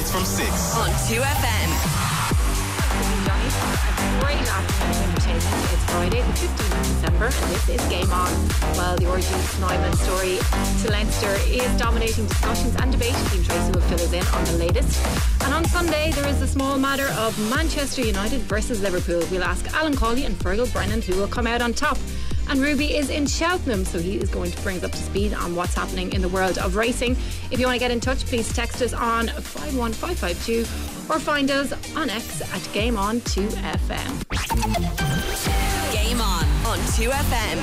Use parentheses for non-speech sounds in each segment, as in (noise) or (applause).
Weeknights from 6 on 2FM. Great. It's Friday, the 15th of December, and this is Game On. Well, the RG Snyman story to Leinster is dominating discussions and debate. Cian Tracey will fill us in on the latest. And on Sunday, there is the small matter of Manchester United versus Liverpool. We'll ask Alan Cawley and Feargal Brennan who will come out on top. And Ruby is in Cheltenham, so he is going to bring us up to speed on what's happening in the world of racing. If you want to get in touch, please text us on 51552 or find us on X at Game On 2FM. Game On on 2FM.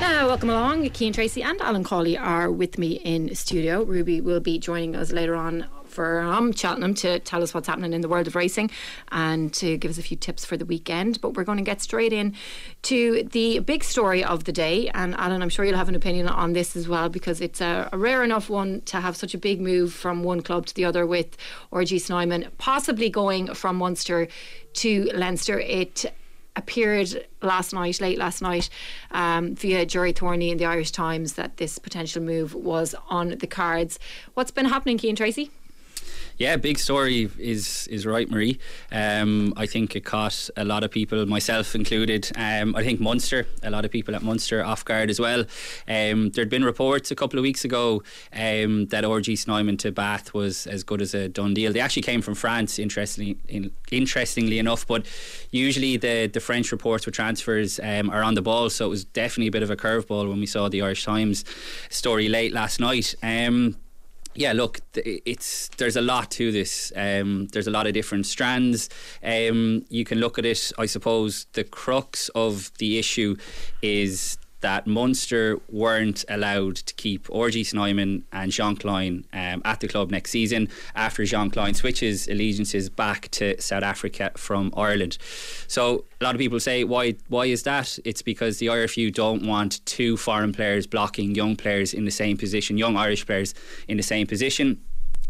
Now, welcome along. Cian Tracey and Alan Cawley are with me in studio. Ruby will be joining us later on from Cheltenham to tell us what's happening in the world of racing and to give us a few tips for the weekend. But we're going to get straight in to the big story of the day. And Alan, I'm sure you'll have an opinion on this as well because it's a, a rare enough one to have such a big move from one club to the other with RG Snyman possibly going from Munster to Leinster. It appeared last night, late last night, um, via Gerry Thornley in the Irish Times that this potential move was on the cards. What's been happening, Cian Tracey? Yeah, big story is is right, Marie. Um, I think it caught a lot of people, myself included. Um, I think Munster, a lot of people at Munster off guard as well. Um, there'd been reports a couple of weeks ago um, that RG Snyman to Bath was as good as a done deal. They actually came from France, interestingly, in, interestingly enough, but usually the the French reports with transfers um, are on the ball, so it was definitely a bit of a curveball when we saw the Irish Times story late last night. Um, yeah, look, it's there's a lot to this. Um, there's a lot of different strands. Um, you can look at it. I suppose the crux of the issue is that Munster weren't allowed to keep RG Snyman and Jean Kleyn um, at the club next season after Jean Kleyn switches allegiances back to South Africa from Ireland. So a lot of people say, why why is that? It's because the IRFU don't want two foreign players blocking young players in the same position, young Irish players in the same position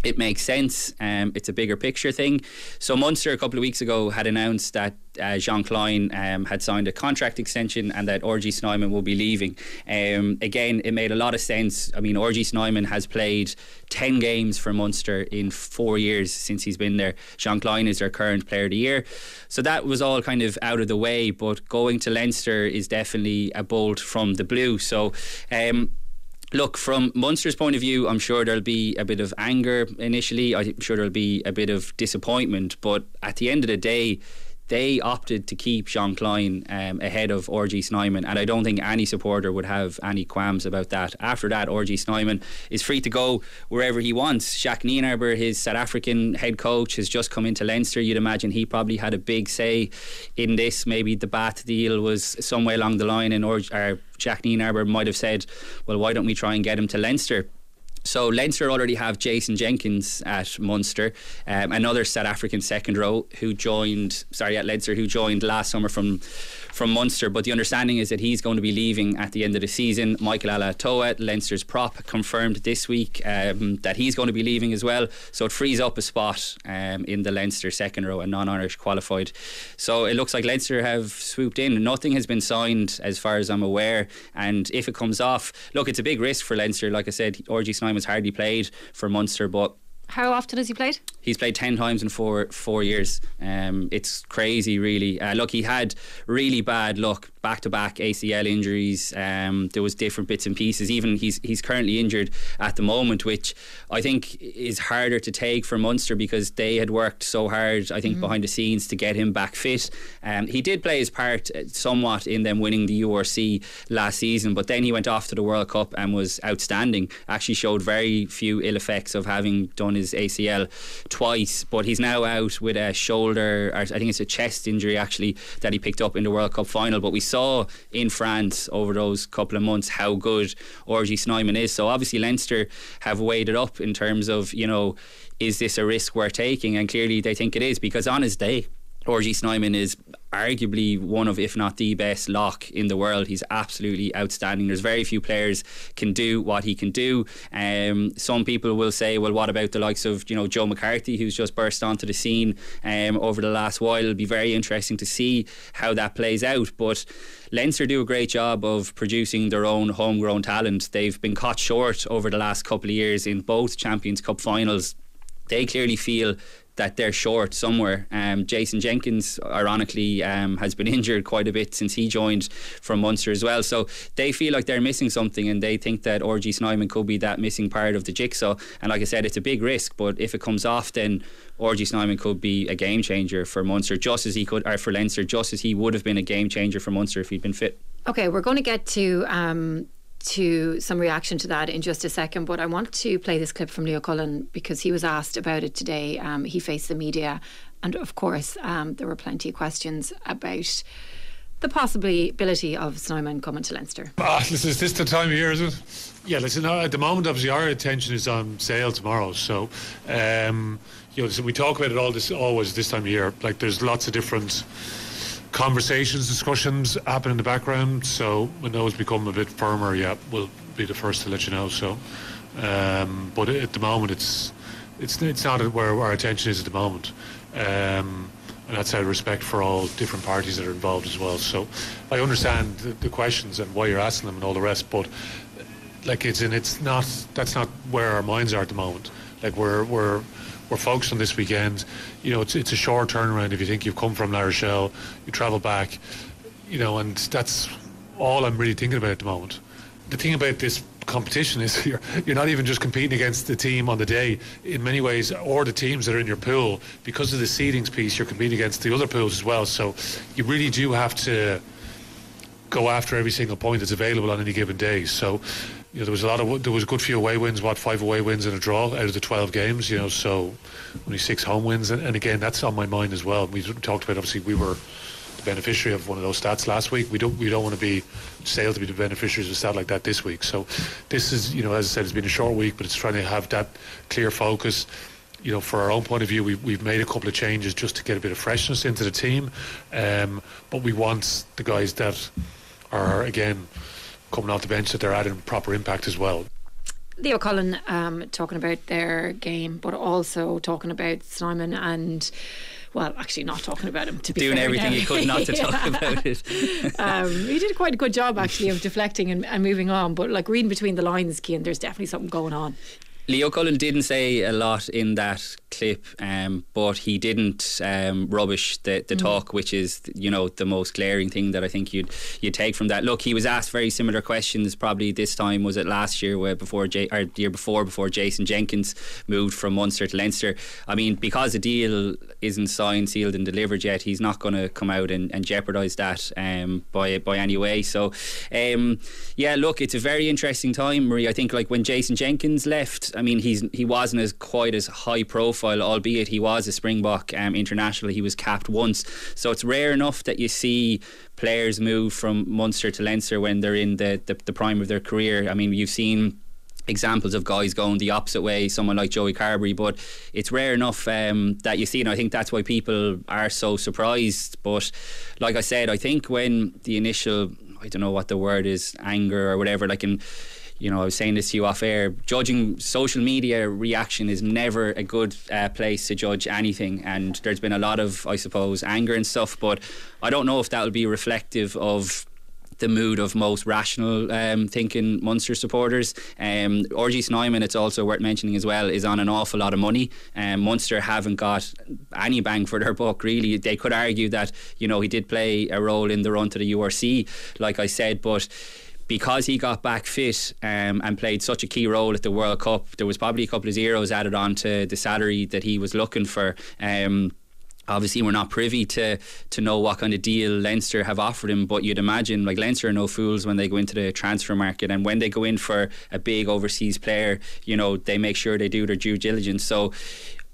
it makes sense. Um, it's a bigger picture thing. So Munster a couple of weeks ago had announced that uh, Jean Kleyn um, had signed a contract extension and that RG Snyman will be leaving. Um, again, it made a lot of sense. I mean, RG Snyman has played 10 games for Munster in four years since he's been there. Jean Kleyn is their current player of the year. So that was all kind of out of the way, but going to Leinster is definitely a bolt from the blue. So, um, Look, from Munster's point of view, I'm sure there'll be a bit of anger initially. I'm sure there'll be a bit of disappointment. But at the end of the day, they opted to keep Jean Kleyn um, ahead of RG Snyman, and I don't think any supporter would have any qualms about that. After that, RG Snyman is free to go wherever he wants. Jacques Nienaber, his South African head coach, has just come into Leinster. You'd imagine he probably had a big say in this. Maybe the Bath deal was somewhere along the line, and or, or Jacques Nienaber might have said, "Well, why don't we try and get him to Leinster?" So Leinster already have Jason Jenkins at Munster, um, another South African second row who joined, sorry, at Leinster, who joined last summer from from Munster. But the understanding is that he's going to be leaving at the end of the season. Michael Ala'alatoa, Leinster's prop, confirmed this week um, that he's going to be leaving as well. So it frees up a spot um, in the Leinster second row, a non-Irish qualified. So it looks like Leinster have swooped in. Nothing has been signed as far as I'm aware, and if it comes off, look, it's a big risk for Leinster. Like I said, RG Has hardly played for Munster, but how often has he played? He's played ten times in four four years. Um, it's crazy, really. Uh, look, he had really bad luck, back to back ACL injuries. Um, there was different bits and pieces. Even he's he's currently injured at the moment, which I think is harder to take for Munster because they had worked so hard. I think mm-hmm. behind the scenes to get him back fit. Um, he did play his part uh, somewhat in them winning the URC last season, but then he went off to the World Cup and was outstanding. Actually, showed very few ill effects of having done his ACL twice, but he's now out with a shoulder, I think it's a chest injury actually that he picked up in the World Cup final. But we saw in France over those couple of months how good RG Snyman is. So obviously Leinster have weighed it up in terms of you know is this a risk we're taking? And clearly they think it is because on his day, RG Snyman is arguably one of, if not the best lock in the world. He's absolutely outstanding. There's very few players can do what he can do. Um, some people will say, well, what about the likes of you know Joe McCarthy, who's just burst onto the scene um, over the last while? It'll be very interesting to see how that plays out. But Leinster do a great job of producing their own homegrown talent. They've been caught short over the last couple of years in both Champions Cup finals they clearly feel that they're short somewhere. Um, Jason Jenkins, ironically, um, has been (laughs) injured quite a bit since he joined from Munster as well. So they feel like they're missing something, and they think that RG Snyman could be that missing part of the jigsaw. And like I said, it's a big risk, but if it comes off, then RG Snyman could be a game changer for Munster, just as he could, or for Leinster, just as he would have been a game changer for Munster if he'd been fit. Okay, we're going to get to um, to some reaction to that in just a second, but I want to play this clip from Leo Cullen because he was asked about it today. Um, he faced the media, and of course, um, there were plenty of questions about the possibility of Snyman coming to Leinster. Ah, listen, is this the time of year, is it? Yeah, listen, at the moment, obviously, our attention is on Sale tomorrow. So, um, you know, so we talk about it all this always this time of year. Like, there's lots of different conversations, discussions happen in the background. So when those become a bit firmer, yeah, we'll be the first to let you know. So, um, but at the moment, it's it's it's not where our attention is at the moment. Um, and that's out of respect for all different parties that are involved as well. So I understand the, the, questions and why you're asking them and all the rest, but like it's in it's not that's not where our minds are at the moment. Like we're we're we're focused on this weekend. You know, it's it's a short turnaround if you think you've come from La Rochelle, you travel back, you know, and that's all I'm really thinking about at the moment. The thing about this competition is (laughs) you're you're not even just competing against the team on the day in many ways or the teams that are in your pool because of the seedings piece you're competing against the other pools as well so you really do have to go after every single point that's available on any given day so know, there was a lot of there was a good few away wins, what five away wins and a draw out of the twelve games. You know, so only six home wins, and, and again, that's on my mind as well. We talked about obviously we were the beneficiary of one of those stats last week. We don't we don't want to be Sale to be the beneficiaries of a stat like that this week. So this is you know as I said, it's been a short week, but it's trying to have that clear focus. You know, for our own point of view, we've, we've made a couple of changes just to get a bit of freshness into the team. Um, but we want the guys that are again coming off the bench that they're adding proper impact as well. Leo Cullen um, talking about their game, but also talking about Snyman and well, actually not talking about him to be doing everything now. he could not to (laughs) yeah. talk about it. (laughs) um, he did quite a good job actually of deflecting and, and, moving on, but like reading between the lines, Cian, there's definitely something going on. Leo Cullen didn't say a lot in that clip, um, but he didn't um, rubbish the, the mm. talk, which is you know the most glaring thing that I think you'd you take from that. Look, he was asked very similar questions. Probably this time was it last year, where before J- or the year before, before Jason Jenkins moved from Munster to Leinster. I mean, because the deal isn't signed, sealed, and delivered yet, he's not going to come out and, and jeopardise that um, by by any way. So, um, yeah, look, it's a very interesting time, Marie. I think like when Jason Jenkins left, I mean, he's he wasn't as quite as high profile albeit he was a Springbok um, international. He was capped once. So it's rare enough that you see players move from Munster to Leinster when they're in the, the, the prime of their career. I mean, you've seen examples of guys going the opposite way, someone like Joey Carbery, but it's rare enough um, that you see, and I think that's why people are so surprised. But like I said, I think when the initial, I don't know what the word is, anger or whatever, like in you know, I was saying this to you off air. Judging social media reaction is never a good uh, place to judge anything, and there's been a lot of, I suppose, anger and stuff. But I don't know if that will be reflective of the mood of most rational um, thinking Munster supporters. Um, RG Snyman, it's also worth mentioning as well, is on an awful lot of money. Um, Munster haven't got any bang for their buck, really. They could argue that, you know, he did play a role in the run to the URC, like I said, but because he got back fit um, and played such a key role at the World Cup, there was probably a couple of zeros added on to the salary that he was looking for. Um, obviously we're not privy to to know what kind of deal Leinster have offered him but you'd imagine like Leinster are no fools when they go into the transfer market and when they go in for a big overseas player you know they make sure they do their due diligence so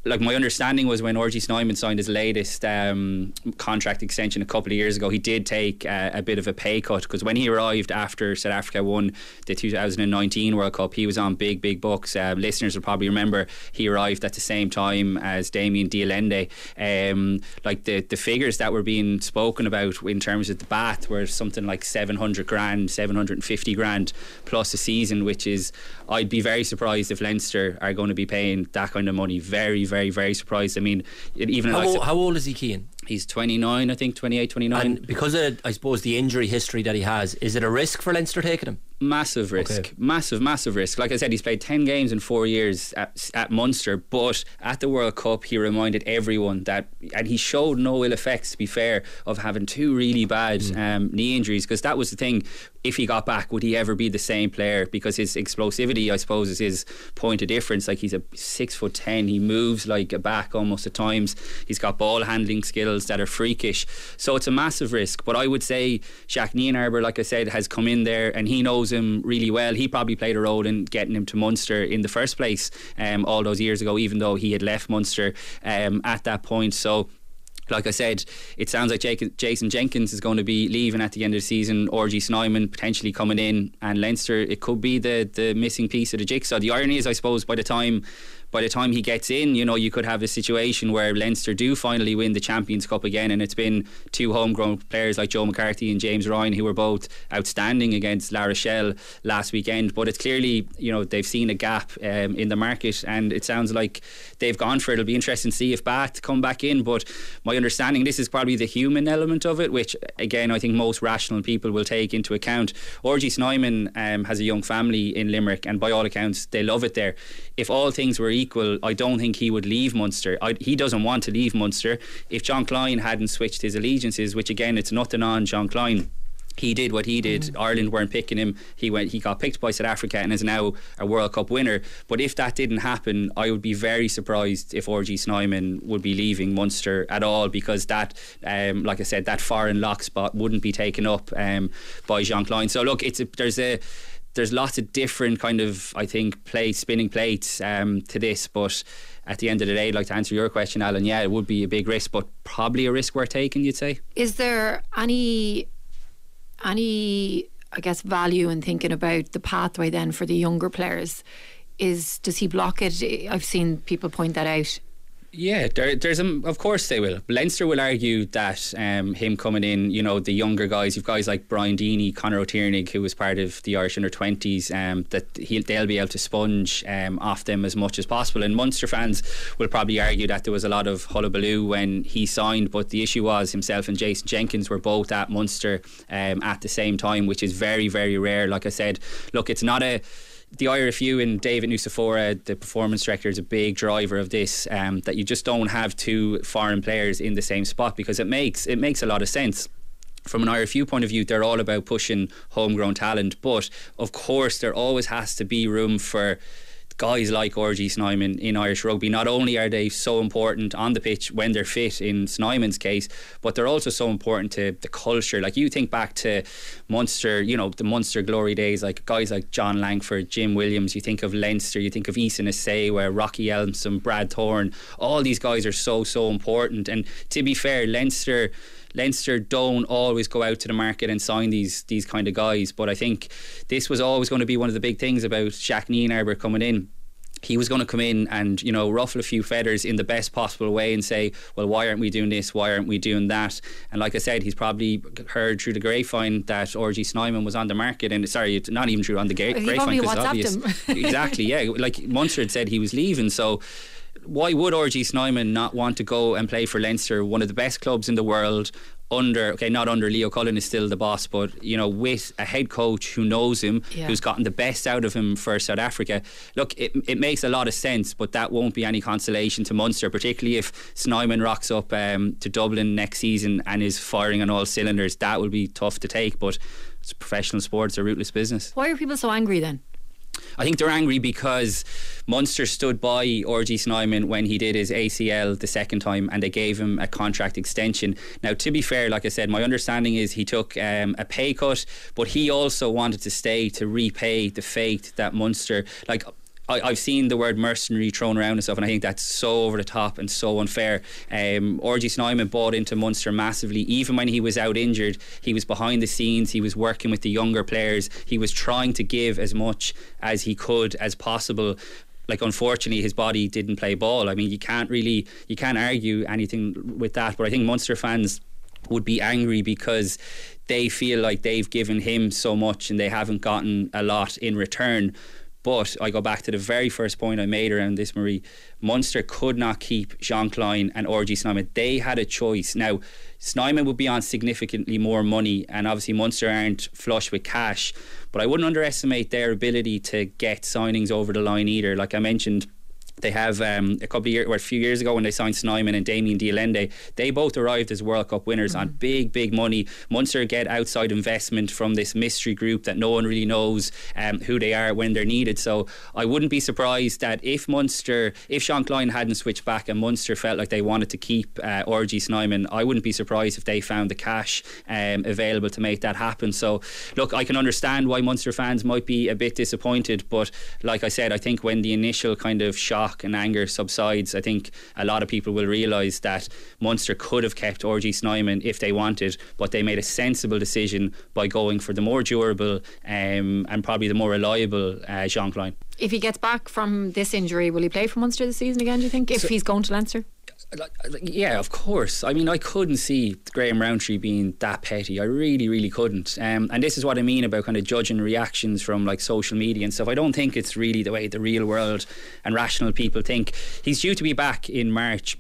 like my understanding was when RG Snyman signed his latest um, contract extension a couple of years ago, he did take uh, a bit of a pay cut because when he arrived after South Africa won the 2019 World Cup, he was on big, big bucks. Uh, listeners will probably remember he arrived at the same time as Damian de Allende. Um, like the, the figures that were being spoken about in terms of the Bath were something like 700 grand, 750 grand plus a season, which is, I'd be very surprised if Leinster are going to be paying that kind of money. Very, very, very very surprised. I mean, even how, old, how old is he, Cian? He's 29, I think, 28, 29. And because of, I suppose, the injury history that he has, is it a risk for Leinster taking him? Massive risk, Okay. massive, massive risk. Like I said, he's played 10 games in four years at, at Munster, but at the World Cup, he reminded everyone that, and he showed no ill effects, to be fair, of having two really bad um, knee injuries, because that was the thing. If he got back, would he ever be the same player? Because his explosivity, I suppose, is his point of difference. Like he's a six foot ten, he moves like a back almost at times. He's got ball handling skills that are freakish. So it's a massive risk. But I would say Jacques Nienaber, like I said, has come in there and he knows him really well. He probably played a role in getting him to Munster in the first place um, all those years ago, even though he had left Munster um, at that point. So like I said, it sounds like Jake, Jason Jenkins is going to be leaving at the end of the season. RG Snyman potentially coming in, and Leinster it could be the the missing piece of the jigsaw. The irony is, I suppose, by the time by the time he gets in, you know, you could have a situation where Leinster do finally win the Champions Cup again, and it's been two homegrown players like Joe McCarthy and James Ryan who were both outstanding against La Rochelle last weekend. But it's clearly, you know, they've seen a gap um, in the market, and it sounds like they've gone for it. It'll be interesting to see if Bath come back in. But my understanding, this is probably the human element of it, which again I think most rational people will take into account. RG Snyman um, has a young family in Limerick, and by all accounts, they love it there. If all things were equal, I don't think he would leave Munster. I, he doesn't want to leave Munster. If Jean Kleyn hadn't switched his allegiances, which again, it's nothing on Jean Kleyn he did what he did. Ireland weren't picking him. He went. He got picked by South Africa and is now a World Cup winner. But if that didn't happen, I would be very surprised if RG Snyman would be leaving Munster at all because that, um, like I said, that foreign lock spot wouldn't be taken up um, by Jean Kleyn. So look, it's a, there's a there's lots of different kind of I think play spinning plates um, to this, but. At the end of the day, I'd like to answer your question, Alan. Yeah, it would be a big risk, but probably a risk worth taking. You'd say. Is there any any I guess value in thinking about the pathway then for the younger players? Is does he block it? I've seen people point that out. Yeah, there, there's a, of course they will. Leinster will argue that um, him coming in, you know, the younger guys, you've guys like Brian Deeny, Conor O'Tighearnaigh, who was part of the Irish under 20s, um, that he, they'll be able to sponge um, off them as much as possible. And Munster fans will probably argue that there was a lot of hullabaloo when he signed, but the issue was himself and Jason Jenkins were both at Munster um, at the same time, which is very, very rare. Like I said, look, it's not a the IRFU and David Nucifora, the performance director, is a big driver of this. Um, that you just don't have two foreign players in the same spot because it makes it makes a lot of sense. From an IRFU point of view, they're all about pushing homegrown talent, but of course, there always has to be room for guys like RG Snyman in Irish rugby. Not only are they so important on the pitch when they're fit, in Snyman's case, but they're also so important to the culture. Like you think back to Munster, you know, the Munster glory days, like guys like John Langford, Jim Williams. You think of Leinster, you think of Isa Nacewa, where Rocky Elsom, Brad Thorn, all these guys are so so important. And to be fair, Leinster. Leinster don't always go out to the market and sign these these kind of guys, but I think this was always going to be one of the big things about Jacques Nienaber coming in. He was going to come in and you know ruffle a few feathers in the best possible way and say well why aren't we doing this? Why aren't we doing that? And like I said he's probably heard through the grapevine that RG Snyman was on the market and sorry it's not even true on the ga- grapevine because obvious. (laughs) exactly yeah. Like Munster had said he was leaving. So why would RG Snyman not want to go and play for Leinster, one of the best clubs in the world? Under okay, not under Leo Cullen is still the boss, but you know, with a head coach who knows him, Yeah. who's gotten the best out of him for South Africa. Look, it, it makes a lot of sense, but that won't be any consolation to Munster, particularly if Snyman rocks up um, to Dublin next season and is firing on all cylinders. That will be tough to take, but it's professional sports, a rootless business. Why are people so angry then? I think they're angry because Munster stood by RG Snyman when he did his ACL the second time and they gave him a contract extension. Now, to be fair, like I said, my understanding is he took um, a pay cut, but he also wanted to stay to repay the faith that Munster, like, I, I've seen the word mercenary thrown around and stuff, and I think that's so over the top and so unfair. Um, RG Snyman bought into Munster massively. Even when he was out injured, he was behind the scenes. He was working with the younger players. He was trying to give as much as he could as possible. Like unfortunately, his body didn't play ball. I mean, you can't really you can't argue anything with that. But I think Munster fans would be angry because they feel like they've given him so much and they haven't gotten a lot in return. But I go back to the very first point I made around this, Marie. Munster could not keep Jean Kleyn and RG Snyman. They had a choice. Now, Snyman would be on significantly more money, and obviously Munster aren't flush with cash. But I wouldn't underestimate their ability to get signings over the line either. Like I mentioned, they have um, a couple of years or a few years ago when they signed Snyman and Damian de Allende they both arrived as World Cup winners mm-hmm. on big big money. Munster get outside investment from this mystery group that no one really knows um, who they are when they're needed. So I wouldn't be surprised that if Munster if Jean Kleyn hadn't switched back and Munster felt like they wanted to keep uh, RG Snyman I wouldn't be surprised if they found the cash um, available to make that happen. So look I can understand why Munster fans might be a bit disappointed but like I said I think when the initial kind of shock shock and anger subsides, I think a lot of people will realise that Munster could have kept RG Snyman if they wanted, but they made a sensible decision by going for the more durable um, and probably the more reliable uh, Jean Kleyn. If he gets back from this injury, will he play for Munster this season again, do you think, if so, he's going to Leinster? Yeah, of course. I mean, I couldn't see Graham Rowntree being that petty. I really, really couldn't. Um, and this is what I mean about kind of judging reactions from like social media and stuff. I don't think it's really the way the real world and rational people think. He's due to be back in March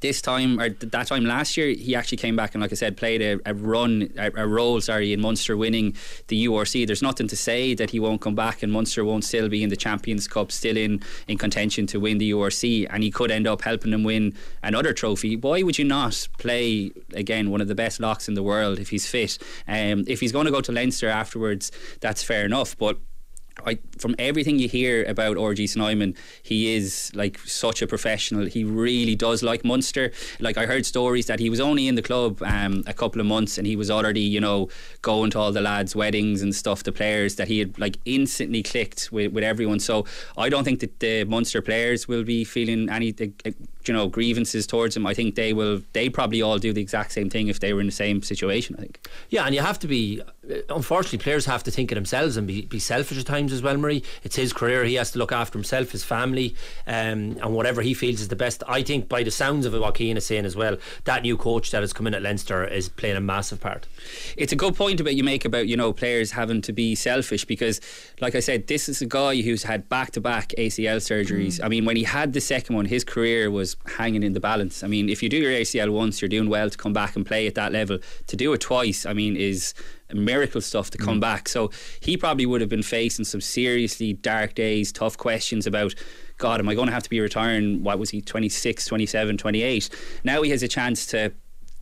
this time or that time last year he actually came back and like I said played a, a run a, a, role sorry in Munster winning the URC there's nothing to say that he won't come back and Munster won't still be in the Champions Cup still in in contention to win the URC and he could end up helping them win another trophy. Why would you not play again one of the best locks in the world if he's fit? Um, if he's going to go to Leinster afterwards that's fair enough but I, from everything you hear about RG Snyman, he is like such a professional. He really does like Munster. Like I heard stories that he was only in the club um, a couple of months and he was already, you know, going to all the lads' weddings and stuff, the players that he had like instantly clicked with, with everyone. So I don't think that the Munster players will be feeling any you know grievances towards him. I think they will. They probably all do the exact same thing if they were in the same situation. I think. Yeah, and you have to be. Unfortunately, players have to think of themselves and be, be selfish at times as well. Marie, it's his career. He has to look after himself, his family, um, and whatever he feels is the best. I think, by the sounds of it, what Cian is saying as well, that new coach that has come in at Leinster is playing a massive part. It's a good point about you make about you know players having to be selfish because, like I said, this is a guy who's had back to back ACL surgeries. Mm. I mean, when he had the second one, his career was hanging in the balance. I mean, if you do your ACL once, you're doing well to come back and play at that level. To do it twice, I mean, is miracle stuff to come mm. back. So he probably would have been facing some seriously dark days, tough questions about. God, am I going to have to be retiring? What was he, 26, 27, 28? Now he has a chance to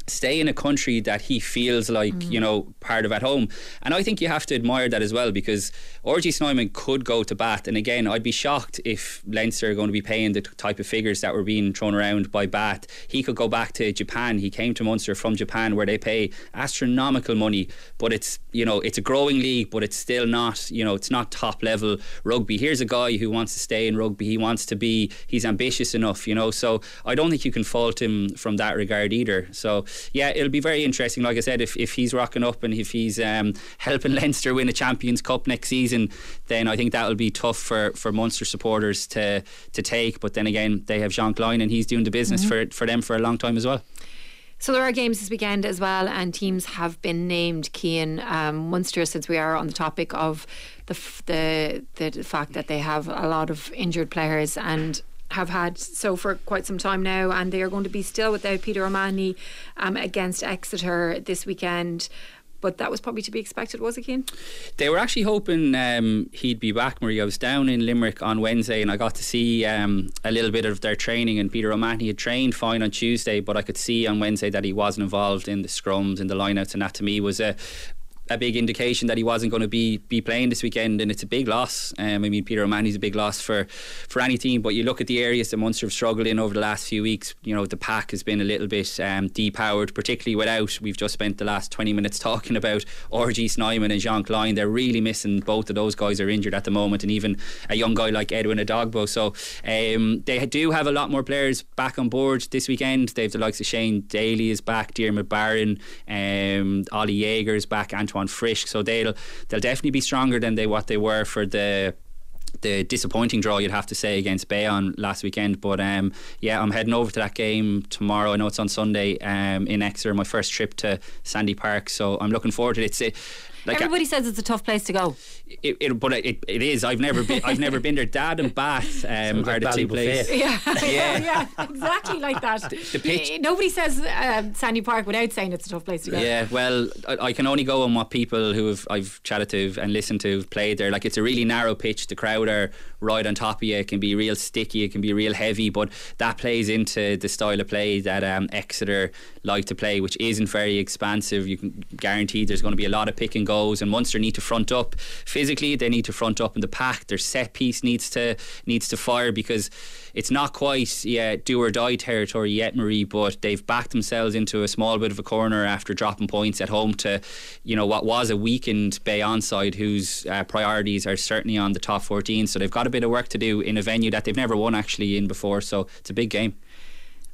stay in a country that he feels like mm. you know part of at home. And I think you have to admire that as well because RG Snyman could go to Bath and again I'd be shocked if Leinster are going to be paying the type of figures that were being thrown around by Bath he could go back to Japan. He came to Munster from Japan where they pay astronomical money. But it's you know it's a growing league but it's still not you know it's not top level rugby. Here's a guy who wants to stay in rugby. He wants to be he's ambitious enough you know. So I don't think you can fault him from that regard either. So yeah, it'll be very interesting. Like I said, if, if he's rocking up and if he's um, helping (laughs) Leinster win a Champions Cup next season, then I think that'll be tough for, for Munster supporters to to take. But then again, they have Jean Kleyn and he's doing the business mm-hmm. for for them for a long time as well. So there are games this weekend as well, and teams have been named. Cian um, Munster, since we are on the topic of the, the the fact that they have a lot of injured players and have had so for quite some time now, and they are going to be still without Peter O'Mahony um, against Exeter this weekend. But that was probably to be expected, was it, Cian? They were actually hoping um, he'd be back, Marie. I was down in Limerick on Wednesday and I got to see um, a little bit of their training. And Peter O'Mahony had trained fine on Tuesday, but I could see on Wednesday that he wasn't involved in the scrums and the lineouts. And that to me was a, a big indication that he wasn't going to be be playing this weekend, and it's a big loss. Um, I mean, Peter O'Mahony's a big loss for for any team, but you look at the areas that Munster have struggled in over the last few weeks. You know, the pack has been a little bit um, depowered, particularly without. We've just spent the last twenty minutes (laughs) talking about RG Snyman and Jean Kleyn. They're really missing both of those guys are injured at the moment, and even a young guy like Edwin Edogbo. So um, they do have a lot more players back on board this weekend. They've the likes of Shane Daly is back, Diarmuid Barron, um, Ollie Jager is back, Antoine Antoine Frisch. So they'll they'll definitely be stronger than they what they were for the the disappointing draw you'd have to say against Bayonne last weekend. But um, yeah, I'm heading over to that game tomorrow. I know it's on Sunday um, in Exeter. My first trip to Sandy Park, so I'm looking forward to it. It's Like, Everybody says it's a tough place to go. it, it, but it, it is. I've never been. I've never been there. Dad and Bath (laughs) um, Sounds are like the two places. Yeah, (laughs) Yeah. (laughs) yeah, exactly like that. the pitch- Nobody says um, Sandy Park without saying it's a tough place to go. Yeah, well, I, I can only go on what people who have I've chatted to and listened to have played there. Like it's a really narrow pitch. The crowd are right on top of you. It can be real sticky. It can be real heavy. But that plays into the style of play that um, Exeter like to play, which isn't very expansive. You can guarantee there's going to be a lot of pick and goes. And Munster need to front up physically. They need to front up in the pack. Their set piece needs to needs to fire because it's not quite yeah do or die territory yet, Marie. But they've backed themselves into a small bit of a corner after dropping points at home to, you know, what was a weakened Bay side whose uh, priorities are certainly on the top 14. So they've got a bit of work to do in a venue that they've never won actually in before. So it's a big game.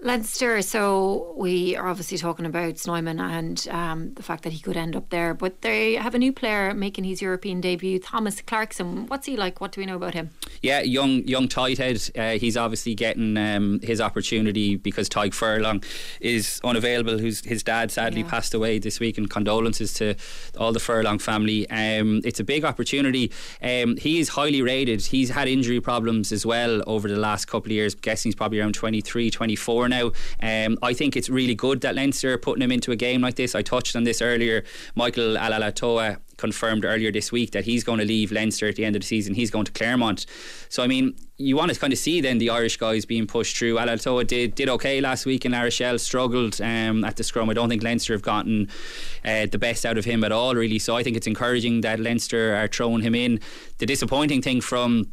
Leinster, so we are obviously talking about Snyman and um, the fact that he could end up there, but they have a new player making his European debut, Thomas Clarkson. What's he like? What do we know about him? Yeah, young young tight head. Uh, he's obviously getting um, his opportunity because Tadhg Furlong is unavailable. Who's his dad sadly Yeah. passed away this week, and condolences to all the Furlong family. Um, it's a big opportunity. Um, he is highly rated. He's had injury problems as well over the last couple of years. i guessing he's probably around 23, 24 now. Um, I think it's really good that Leinster are putting him into a game like this. I touched on this earlier. Michael Ala'alatoa confirmed earlier this week that he's going to leave Leinster at the end of the season. He's going to Clermont. So I mean, you want to kind of see then the Irish guys being pushed through. Ala'alatoa did did okay last week in La Rochelle, struggled um, at the scrum. I don't think Leinster have gotten uh, the best out of him at all, really. So I think it's encouraging that Leinster are throwing him in. The disappointing thing from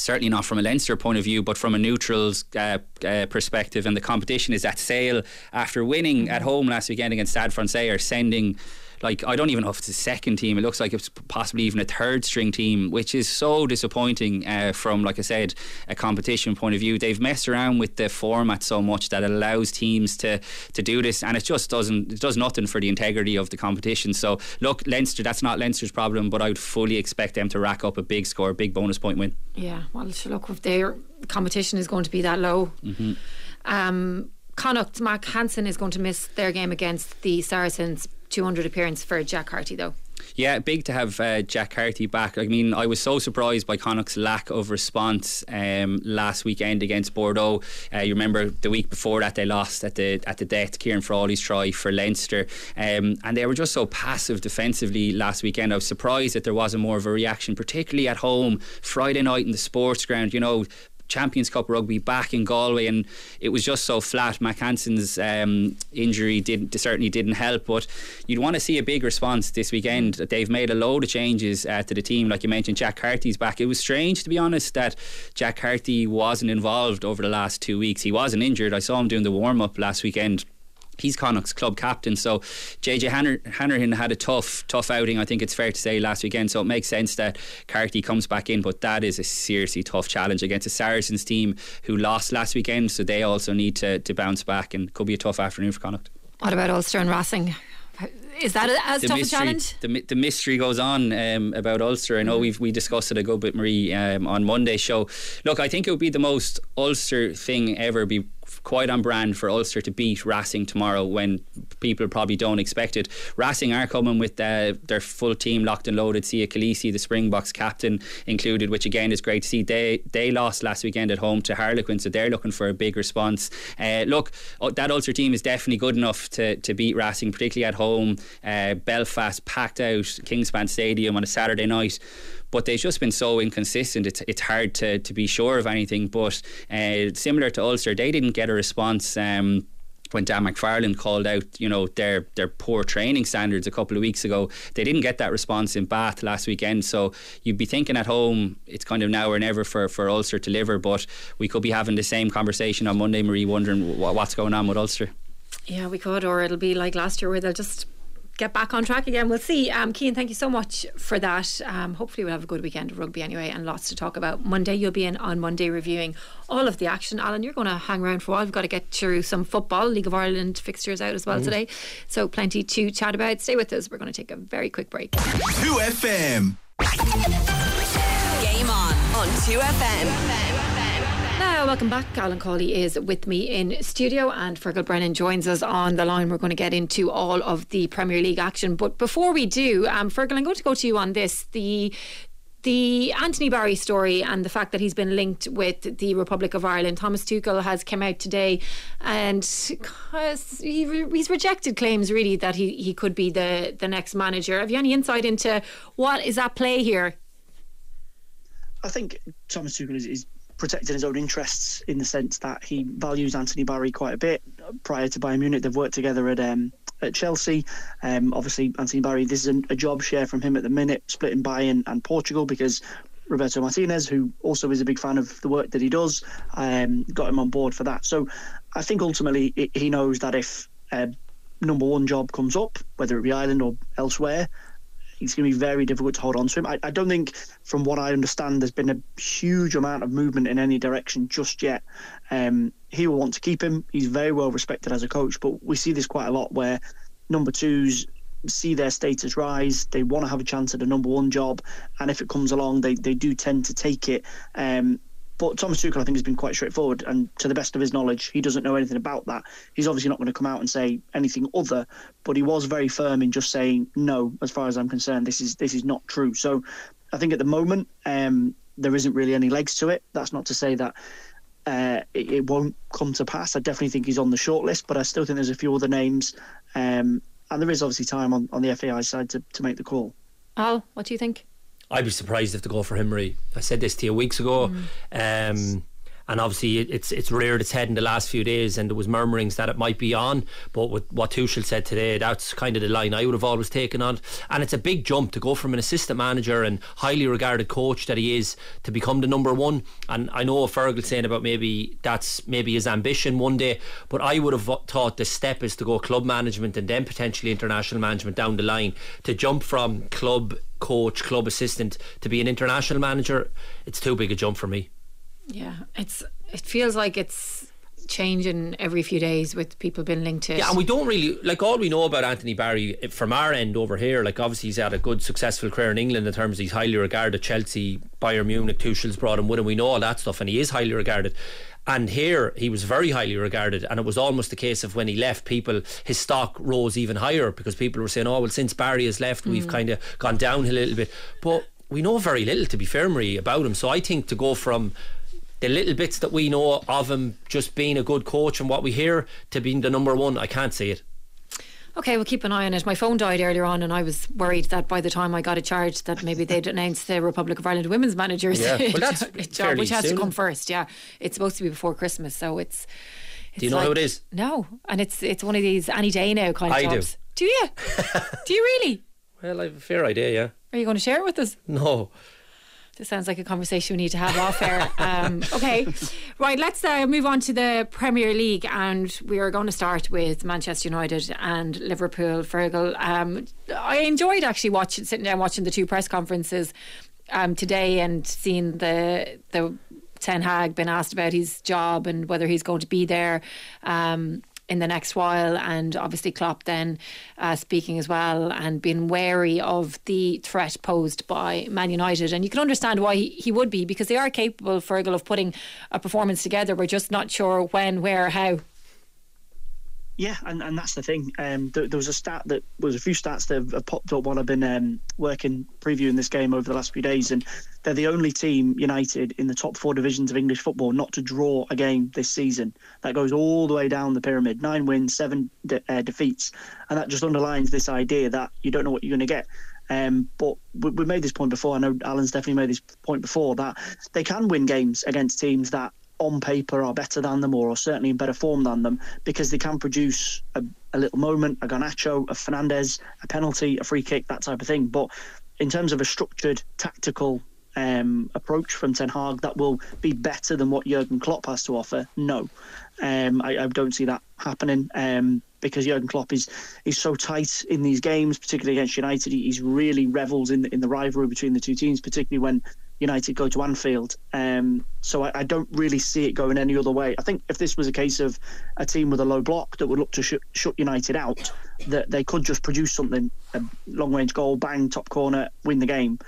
certainly not from a Leinster point of view, but from a neutral's uh, uh, perspective. And the competition is that Sale, after winning at home last weekend against Stade Francais, are sending. Like I don't even know if it's a second team. It looks like it's possibly even a third string team, which is so disappointing uh, from, like I said, a competition point of view. They've messed around with the format so much that it allows teams to to do this, and it just doesn't it does nothing for the integrity of the competition. So look, Leinster, that's not Leinster's problem, but I would fully expect them to rack up a big score, big bonus point win. Yeah, well, look, if their competition is going to be that low. Mm-hmm. Um, Connacht, Mack Hansen is going to miss their game against the Saracens. 200 appearance for Jack Carty, though. Yeah, big to have uh, Jack Carty back. I mean, I was so surprised by Connacht's lack of response um, last weekend against Bordeaux. Uh, you remember the week before that they lost at the at the death, Ciarán Frawley's try for Leinster, um, and they were just so passive defensively last weekend. I was surprised that there wasn't more of a reaction, particularly at home Friday night in the sports ground. You know, Champions Cup rugby back in Galway, and it was just so flat. Mack Hansen's um, injury did certainly didn't help, but you'd want to see a big response this weekend. They've made a load of changes uh, to the team, like you mentioned. Jack Carty's back. It was strange, to be honest, that Jack Carty wasn't involved over the last two weeks. He wasn't injured. I saw him doing the warm up last weekend he's Connacht's club captain. So JJ Hanner, Hanrahan had a tough, tough outing. I think it's fair to say last weekend. So it makes sense that Carty comes back in, but that is a seriously tough challenge against a Saracens team who lost last weekend. So they also need to, to bounce back, and could be a tough afternoon for Connacht. What about Ulster and Racing? Is that as tough a challenge? The, the mystery goes on um, about Ulster. I know Mm-hmm. we've we discussed it a good bit, Marie, um, on Monday's show. Look, I think it would be the most Ulster thing ever. Be quite on brand for Ulster to beat Racing tomorrow when people probably don't expect it. Racing are coming with uh, their full team locked and loaded. Siya Kolisi, the Springboks captain, included, which again is great to see. They they lost last weekend at home to Harlequin, so they're looking for a big response. Uh, look, uh, that Ulster team is definitely good enough to, to beat Racing, particularly at home. Uh, Belfast packed out Kingspan Stadium on a Saturday night but they've just been so inconsistent. It's it's hard to, to be sure of anything. But uh, similar to Ulster, they didn't get a response. Um, when Dan McFarland called out, you know, their their poor training standards a couple of weeks ago, they didn't get that response in Bath last weekend. So you'd be thinking at home, it's kind of now or never for, for Ulster to deliver. But we could be having the same conversation on Monday, Marie, wondering what, what's going on with Ulster. Yeah, we could, or it'll be like last year where they'll just get back on track again. We'll see. Um, Cian, thank you so much for that. Um, hopefully, we'll have a good weekend of rugby anyway, and lots to talk about. Monday, you'll be in on Monday reviewing all of the action. Alan, you're going to hang around for a while. We've got to get through some football. League of Ireland fixtures out as well today, so plenty to chat about. Stay with us. We're going to take a very quick break. Game2FM. Game on on 2FM. Hello, welcome back. Alan Cawley is with me in studio, and Feargal Brennan joins us on the line. We're going to get into all of the Premier League action, but before we do, um, Feargal, I'm going to go to you on this. The the Anthony Barry story and the fact that he's been linked with the Republic of Ireland. Thomas Tuchel has come out today and he, he's rejected claims really that he, he could be the, the next manager. Have you any insight into what is at play here? I think Thomas Tuchel is, is protecting his own interests in the sense that he values Anthony Barry quite a bit. Prior to Bayern Munich, they've worked together at um, at Chelsea. Um, obviously, Anthony Barry, this is a, job share from him at the minute, splitting Bayern and Portugal because Roberto Martinez, who also is a big fan of the work that he does, um, got him on board for that. So I think ultimately he knows that if a number one job comes up, whether it be Ireland or elsewhere, it's going to be very difficult to hold on to him. I, I, don't think, from what I understand, there's been a huge amount of movement in any direction just yet. Um, he will want to keep him. He's very well respected as a coach, but we see this quite a lot where number twos see their status rise. They want to have a chance at a number one job, and if it comes along, they, they do tend to take it. Um, but Thomas Tuchel, I think, has been quite straightforward, and to the best of his knowledge, he doesn't know anything about that. He's obviously not going to come out and say anything other, but he was very firm in just saying no. As far as I'm concerned, this is this is not true. So, I think at the moment um, there isn't really any legs to it. That's not to say that uh, it, it, won't come to pass. I definitely think he's on the short list, but I still think there's a few other names, um, and there is obviously time on, on the FAI side to, to make the call. Al, what do you think? I'd be surprised if they go for him, Marie. I said this to you weeks ago. Mm. Um, and obviously it's it's reared its head in the last few days, and there was murmurings that it might be on. But with what Tuchel said today, that's kind of the line I would have always taken on. And it's a big jump to go from an assistant manager and highly regarded coach that he is to become the number one. And I know Feargal saying about maybe that's maybe his ambition one day, but I would have thought the step is to go club management and then potentially international management down the line to jump from club coach, club assistant to be an international manager, it's too big a jump for me. Yeah, it's it feels like it's changing every few days with people being linked to it. Yeah, and we don't really like all we know about Anthony Barry from our end over here. Like obviously he's had a good successful career in England in terms of he's highly regarded. Chelsea, Bayern Munich, Tuchel's brought him with him. We know all that stuff, and he is highly regarded. And here he was very highly regarded, and it was almost a case of when he left, people his stock rose even higher because people were saying, "Oh well, since Barry has left, mm. we've kind of gone downhill a little bit." But we know very little, to be fair, Marie, about him. So I think to go from the little bits that we know of him just being a good coach and what we hear to being the number one, I can't see it. Okay, we'll keep an eye on it. My phone died earlier on, and I was worried that by the time I got a charge, that maybe they'd announce the Republic of Ireland women's managers yeah. well, (laughs) that's job, which has soon. to come first. Yeah, it's supposed to be before Christmas, so it's. it's do you know like, how it is? No, and it's it's one of these any day now kind of I jobs. Do. Do you? (laughs) do you really? Well, I have a fair idea. Yeah. Are you going to share it with us? No. This sounds like a conversation we need to have off air. Um, okay, right. Let's uh, move on to the Premier League, and we are going to start with Manchester United and Liverpool. Feargal, um, I enjoyed actually watching, sitting down watching the two press conferences um, today and seeing the the Ten Hag been asked about his job and whether he's going to be there. Um, in the next while, and obviously Klopp then uh, speaking as well and being wary of the threat posed by Man United. And you can understand why he would be because they are capable, Feargal, of putting a performance together. We're just not sure when, where, how. Yeah, and, and that's the thing. Um, there, there, was a stat that was a few stats that have, popped up while I've been um, working previewing this game over the last few days, and they're the only team United in the top four divisions of English football not to draw a game this season. That goes all the way down the pyramid: nine wins, seven de- uh, defeats, and that just underlines this idea that you don't know what you're going to get. Um, but we, we made this point before. I know Alan's definitely made this point before that they can win games against teams that on paper are better than them or are certainly in better form than them because they can produce a, a little moment, a Garnacho, a Fernandez, a penalty, a free kick, that type of thing. But in terms of a structured tactical um, approach from Ten Hag that will be better than what Jurgen Klopp has to offer, no. Um, I, I, don't see that happening um, because Jurgen Klopp is is so tight in these games, particularly against United. He, he's really revels in in the rivalry between the two teams, particularly when United go to Anfield. Um, so I, I, don't really see it going any other way. I think if this was a case of a team with a low block that would look to sh- shut United out, that they could just produce something, a long range goal, bang, top corner, win the game.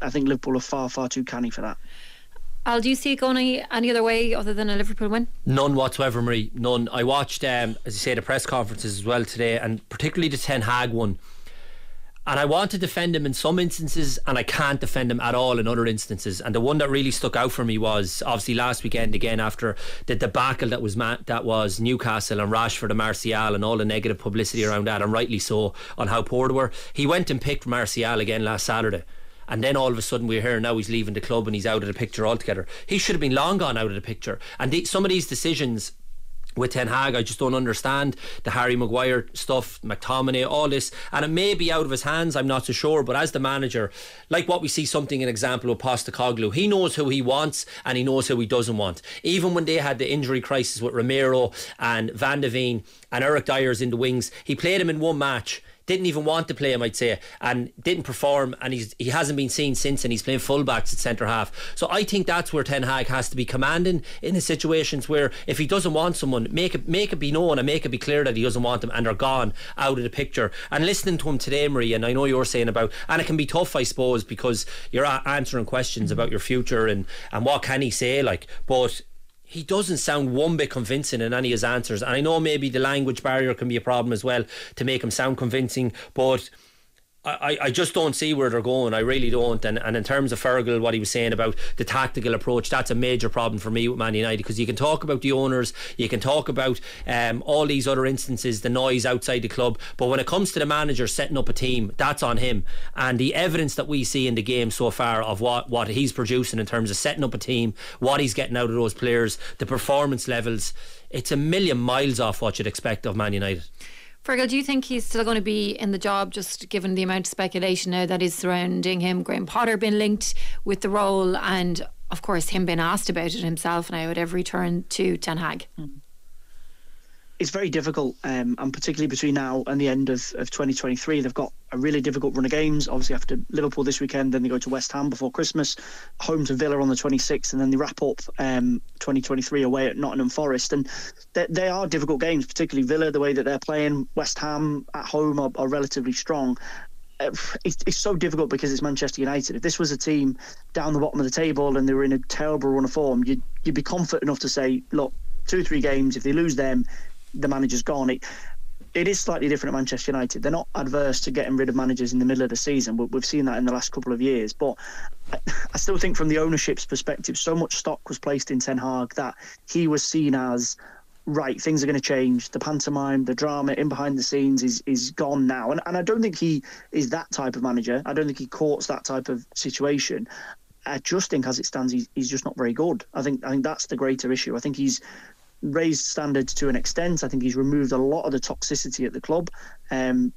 I think Liverpool are far, far too canny for that. Al, do you see it going any, any other way other than a Liverpool win? None whatsoever, Marie. None. I watched, um, as you say, the press conferences as well today, and particularly the Ten Hag one. And I want to defend him in some instances, and I can't defend him at all in other instances. And the one that really stuck out for me was obviously last weekend again after the debacle that was ma- that was Newcastle and Rashford and Martial and all the negative publicity around that, and rightly so on how poor they were. He went and picked Martial again last Saturday. And then all of a sudden we're here now he's leaving the club and he's out of the picture altogether. He should have been long gone out of the picture. And the, some of these decisions with Ten Hag. I just don't understand the Harry Maguire stuff, McTominay, all this, and it may be out of his hands. I'm not so sure, but as the manager, like what we see something an example of Postecoglou, he knows who he wants and he knows who he doesn't want. Even when they had the injury crisis with Romero and Van de Ven and Eric Dier's in the wings, he played him in one match didn't even want to play him, I'd say, and didn't perform, and he's he hasn't been seen since, and he's playing fullbacks at centre half. So I think that's where Ten Hag has to be commanding in the situations where if he doesn't want someone, make it make it be known and make it be clear that he doesn't want them, and they're gone out of the picture. And listening to him today, Marie, and I know you're saying about, and it can be tough, I suppose, because you're answering questions about your future and and what can he say, like, but he doesn't sound one bit convincing in any of his answers. And I know maybe the language barrier can be a problem as well to make him sound convincing, but I, I just don't see where they're going. I really don't. And, and in terms of Feargal, what he was saying about the tactical approach, that's a major problem for me with Man United because you can talk about the owners, you can talk about um, all these other instances, the noise outside the club, but when it comes to the manager setting up a team, that's on him. And the evidence that we see in the game so far of what, what he's producing in terms of setting up a team, what he's getting out of those players, the performance levels, it's a million miles off what you'd expect of Man United. Feargal, do you think he's still going to be in the job, just given the amount of speculation now that is surrounding him? Graham Potter being linked with the role, and of course, him being asked about it himself now at every turn to Ten Hag. Mm it's very difficult, um, and particularly between now and the end of, of 2023, they've got a really difficult run of games. Obviously, after Liverpool this weekend, then they go to West Ham before Christmas, home to Villa on the 26th, and then they wrap up um, 2023 away at Nottingham Forest. And they, they, are difficult games, particularly Villa, the way that they're playing. West Ham at home are, are relatively strong. Uh, it's, it's so difficult because it's Manchester United. If this was a team down the bottom of the table and they were in a terrible run of form, you'd, you'd be confident enough to say, look, two, three games, if they lose them, the manager's gone. It, it is slightly different at Manchester United. They're not adverse to getting rid of managers in the middle of the season. We've seen that in the last couple of years. But I still think, from the ownership's perspective, so much stock was placed in Ten Hag that he was seen as right. Things are going to change. The pantomime, the drama in behind the scenes is is gone now. And and I don't think he is that type of manager. I don't think he courts that type of situation. I just think, as it stands, he's, he's just not very good. I think I think that's the greater issue. I think he's raised standards to an extent. I think he's removed a lot of the toxicity at the club. Um,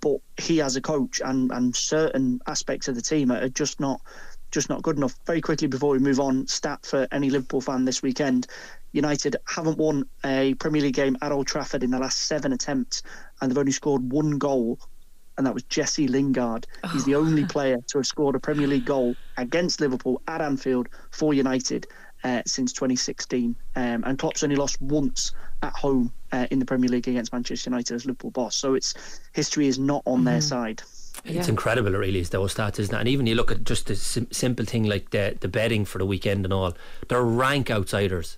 but he, as a coach, and and certain aspects of the team are just not just not good enough. Very quickly before we move on, stat for any Liverpool fan this weekend: United haven't won a Premier League game at Old Trafford in the last seven attempts, and they've only scored one goal. And that was Jesse Lingard. He's the only oh. (sighs) player to have scored a Premier League goal against Liverpool at Anfield for United uh, since 2016. Um, and Klopp's only lost once at home uh, in the Premier League against Manchester United as Liverpool boss. So it's history is not on mm-hmm. their side. It's yeah. incredible, it really is those stats, isn't it? And even you look at just a sim- simple thing like the the betting for the weekend and all, they're rank outsiders.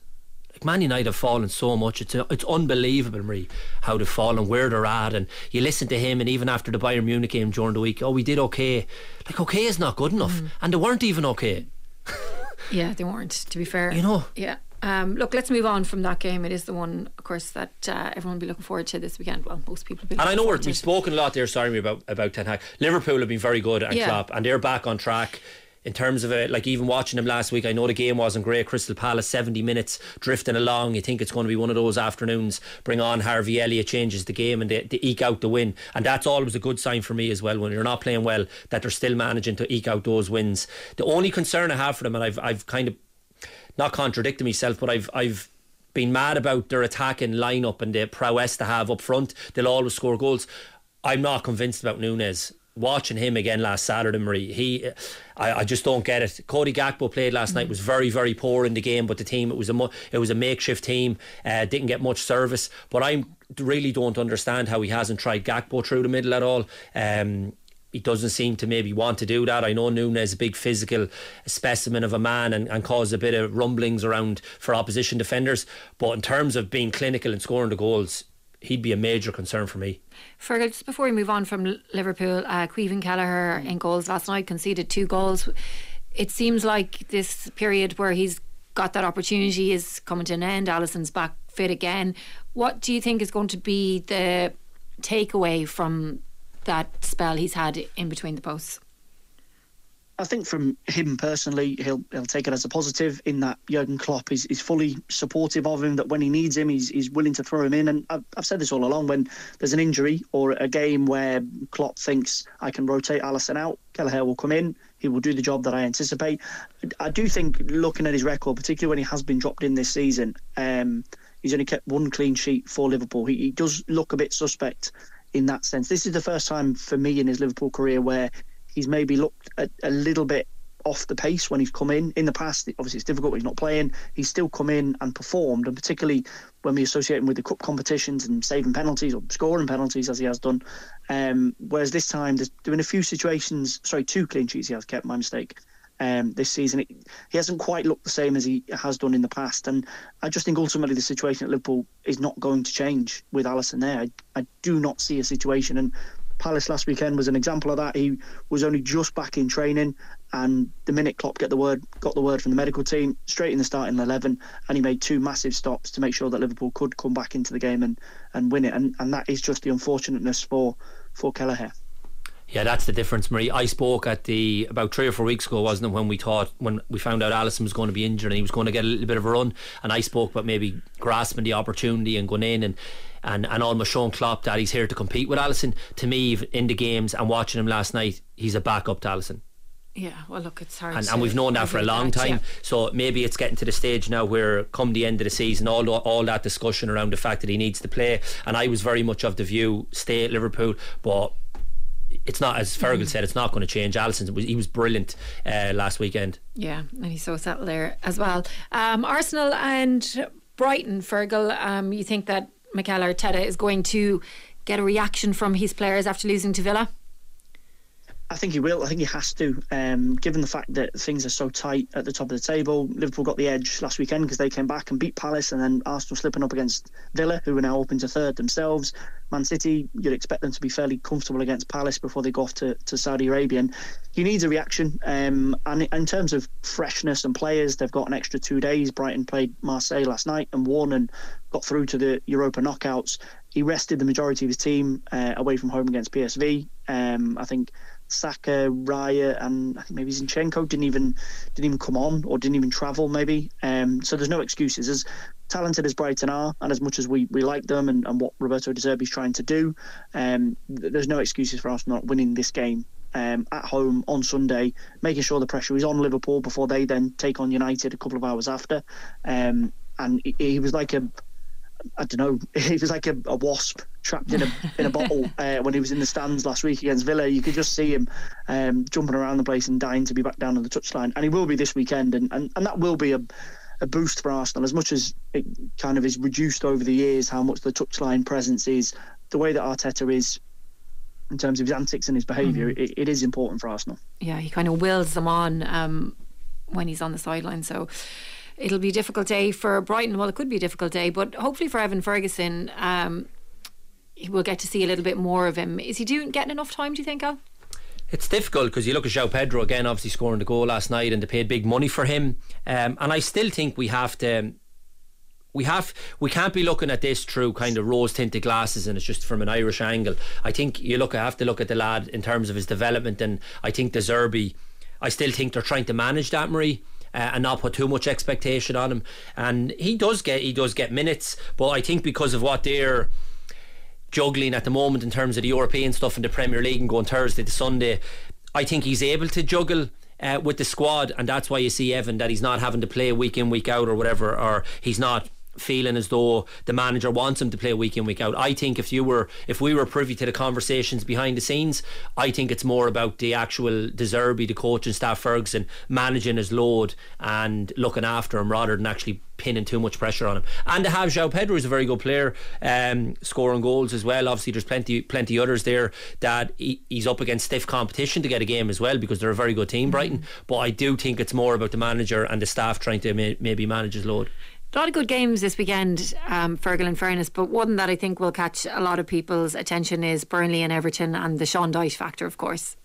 Like Man United have fallen so much; it's it's unbelievable, Marie, how they've fallen, where they're at, and you listen to him, and even after the Bayern Munich game during the week, oh, we did okay. Like okay is not good enough, mm. and they weren't even okay. (laughs) Yeah, they weren't, to be fair. You know? Yeah. Um, look, let's move on from that game. It is the one, of course, that uh, everyone will be looking forward to this weekend. Well, most people. Be And I know we have spoken a lot there. Sorry, about about Ten Hag. Liverpool have been very good at yeah. Klopp, and they're back on track in terms of it, like even watching him last week, I know the game wasn't great. Crystal Palace, 70 minutes drifting along. You think it's going to be one of those afternoons. Bring on Harvey Elliott, changes the game, and they, they eke out the win. And that's always a good sign for me as well. When you're not playing well, that they're still managing to eke out those wins. The only concern I have for them, and I've I've kind of not contradicting myself, but I've I've been mad about their attacking lineup and the prowess to have up front. They'll always score goals. I'm not convinced about Nunez watching him again last Saturday, Marie, he, I, I just don't get it. Cody Gakpo played last mm. night was very very poor in the game, but the team it was a it was a makeshift team, uh, didn't get much service. But I really don't understand how he hasn't tried Gakpo through the middle at all. Um, he doesn't seem to maybe want to do that. I know Nunez is a big physical specimen of a man and, and caused a bit of rumblings around for opposition defenders. But in terms of being clinical and scoring the goals, he'd be a major concern for me. Feargal, just before we move on from Liverpool, uh, Caoimhin Kelleher in goals last night conceded two goals. It seems like this period where he's got that opportunity is coming to an end. Alisson's back fit again. What do you think is going to be the takeaway from that spell he's had in between the posts? I think from him personally, he'll he'll take it as a positive in that Jurgen Klopp is, is fully supportive of him. That when he needs him, he's, he's willing to throw him in. And I've, I've said this all along: when there's an injury or a game where Klopp thinks I can rotate Alisson out, Kelleher will come in. He will do the job that I anticipate. I do think, looking at his record, particularly when he has been dropped in this season, um, he's only kept one clean sheet for Liverpool. He, he does look a bit suspect in that sense. This is the first time for me in his Liverpool career where he's maybe looked a, a little bit off the pace when he's come in. In the past, obviously it's difficult. He's not playing. He's still come in and performed, and particularly when we associate him with the cup competitions and saving penalties or scoring penalties as he has done. Um, whereas this time, there's been a few situations. Sorry, two clean sheets he has kept. My mistake. Um, this season, it, he hasn't quite looked the same as he has done in the past, and I just think ultimately the situation at Liverpool is not going to change with Alisson there. I, I do not see a situation, and Palace last weekend was an example of that. He was only just back in training, and the minute Klopp get the word, got the word from the medical team, straight in the starting eleven, and he made two massive stops to make sure that Liverpool could come back into the game and, and win it. And and that is just the unfortunateness for for Kelleher. Yeah, that's the difference, Marie. I spoke at the about three or four weeks ago, wasn't it, when we thought when we found out Alisson was going to be injured and he was going to get a little bit of a run, and I spoke about maybe grasping the opportunity and going in and and, and almost showing Klopp that he's here to compete with Alisson. To me, in the games and watching him last night, he's a backup to Alisson. Yeah, well, look, it's hard. And, and we've known that for a long that, time. yeah. So maybe it's getting to the stage now where, come the end of the season, all all that discussion around the fact that he needs to play. And I was very much of the view, stay at Liverpool, but. It's not as Feargal Mm. said. It's not going to change. Alisson, was, he was brilliant uh, last weekend. Yeah, and he's so settled there as well. Um, Arsenal and Brighton, Feargal, um, you think that Mikel Arteta is going to get a reaction from his players after losing to Villa? I think he will. I think he has to, um, given the fact that things are so tight at the top of the table. Liverpool got the edge last weekend because they came back and beat Palace, and then Arsenal slipping up against Villa, who are now up into third themselves. Man City, you'd expect them to be fairly comfortable against Palace before they go off to, to Saudi Arabia. And he needs a reaction. Um, and in terms of freshness and players, they've got an extra two days. Brighton played Marseille last night and won and got through to the Europa knockouts. He rested the majority of his team uh, away from home against PSV. Um, I think Saka, Raya, and I think maybe Zinchenko didn't even didn't even come on or didn't even travel. Maybe um, so. There's no excuses. As talented as Brighton are, and as much as we, we like them and, and what Roberto De Zerbi is trying to do, um, th- there's no excuses for us not winning this game. Um, at home on Sunday, making sure the pressure is on Liverpool before they then take on United a couple of hours after. Um, and he was like a, I don't know, (laughs) he was like a, a wasp trapped in a in a bottle (laughs) uh, when he was in the stands last week against Villa. You could just see him um, jumping around the place and dying to be back down on the touchline, and he will be this weekend, and, and, and that will be a a boost for Arsenal as much as it kind of is reduced over the years. How much the touchline presence is, the way that Arteta is. In terms of his antics and his behaviour, it, it is important for Arsenal. Yeah, he kind of wills them on um, when he's on the sideline. So it'll be a difficult day for Brighton. Well, it could be a difficult day, but hopefully for Evan Ferguson, um, he will get to see a little bit more of him. Is he doing getting enough time? Do you think, Al? It's difficult because you look at João Pedro again, obviously scoring the goal last night, and they paid big money for him. Um, and I still think we have to. We have we can't be looking at this through kind of rose tinted glasses and it's just from an Irish angle. I think you look I have to look at the lad in terms of his development and I think De Zerbi I still think they're trying to manage that Marie uh, and not put too much expectation on him. And he does get he does get minutes, but I think because of what they're juggling at the moment in terms of the European stuff in the Premier League and going Thursday to Sunday, I think he's able to juggle. Uh, with the squad, and that's why you see Evan that he's not having to play week in, week out, or whatever, or he's not feeling as though the manager wants him to play week in week out. I think if you were if we were privy to the conversations behind the scenes, I think it's more about the actual De Zerbi, the coach and staff Ferguson managing his load and looking after him rather than actually pinning too much pressure on him. And to have João Pedro is a very good player, um, scoring goals as well. Obviously, there's plenty plenty others there that he, he's up against stiff competition to get a game as well because they're a very good team, Brighton. But I do think it's more about the manager and the staff trying to may, maybe manage his load. A lot of good games this weekend, um, Feargal, in fairness, but one that I think will catch a lot of people's attention is Burnley and Everton and the Sean Dyche factor, of course.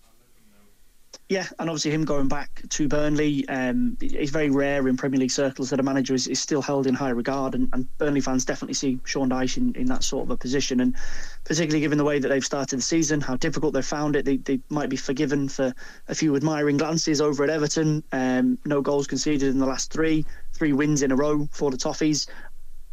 Yeah, and obviously him going back to Burnley, um, it's very rare in Premier League circles that a manager is, is still held in high regard, and, and Burnley fans definitely see Sean Dyche in, in that sort of a position, and particularly given the way that they've started the season, how difficult they've found it, they, they might be forgiven for a few admiring glances over at Everton. Um, no goals conceded in the last three, three wins in a row for the Toffees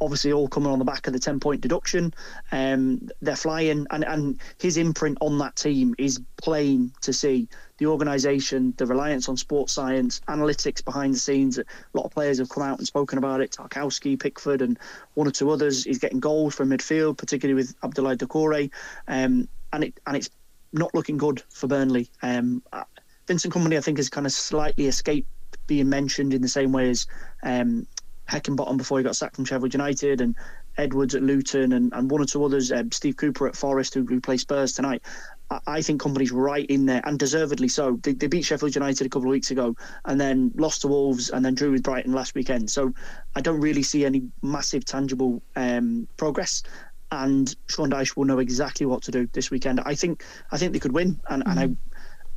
obviously all coming on the back of the 10 point deduction. Um, they're flying, and, and his imprint on that team is plain to see. The organisation, the reliance on sports science, analytics behind the scenes. A lot of players have come out and spoken about it. Tarkowski, Pickford, and one or two others. He's getting goals from midfield, particularly with Abdoulaye Doucouré. Um, and, it, and it's not looking good for Burnley. Um, uh, Vincent Kompany, I think, has kind of slightly escaped being mentioned in the same way as um, Heckingbottom before he got sacked from Sheffield United, and Edwards at Luton, and, and one or two others, um, Steve Cooper at Forest, who, who play Spurs tonight. I, I think Kompany's right in there, and deservedly so. They, they beat Sheffield United a couple of weeks ago, and then lost to Wolves, and then drew with Brighton last weekend. So I don't really see any massive tangible um, progress and Sean Dyche will know exactly what to do this weekend. I think I think they could win, and, mm-hmm. and I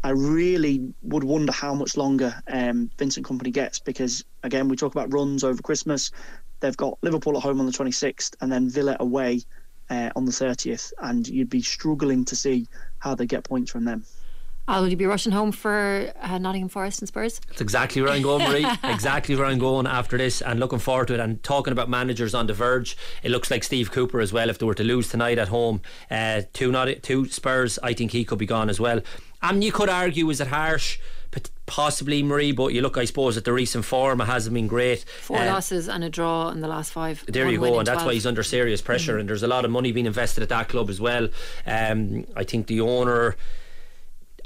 I really would wonder how much longer um, Vincent Kompany gets because, again, we talk about runs over Christmas. They've got Liverpool at home on the 26th and then Villa away uh, on the 30th, and you'd be struggling to see how they get points from them. Al, will you be rushing home for uh, Nottingham Forest and Spurs? That's exactly where I'm going, Marie. (laughs) exactly where I'm going after this, and looking forward to it. And talking about managers on the verge, it looks like Steve Cooper as well. If they were to lose tonight at home, uh, two not two Spurs, I think he could be gone as well. And you could argue, is it harsh? Possibly, Marie, but you look, I suppose, at the recent form, it hasn't been great. Four uh, losses and a draw in the last five. There you go, and that's 12. why he's under serious pressure. Mm-hmm. And there's a lot of money being invested at that club as well. Um, I think the owner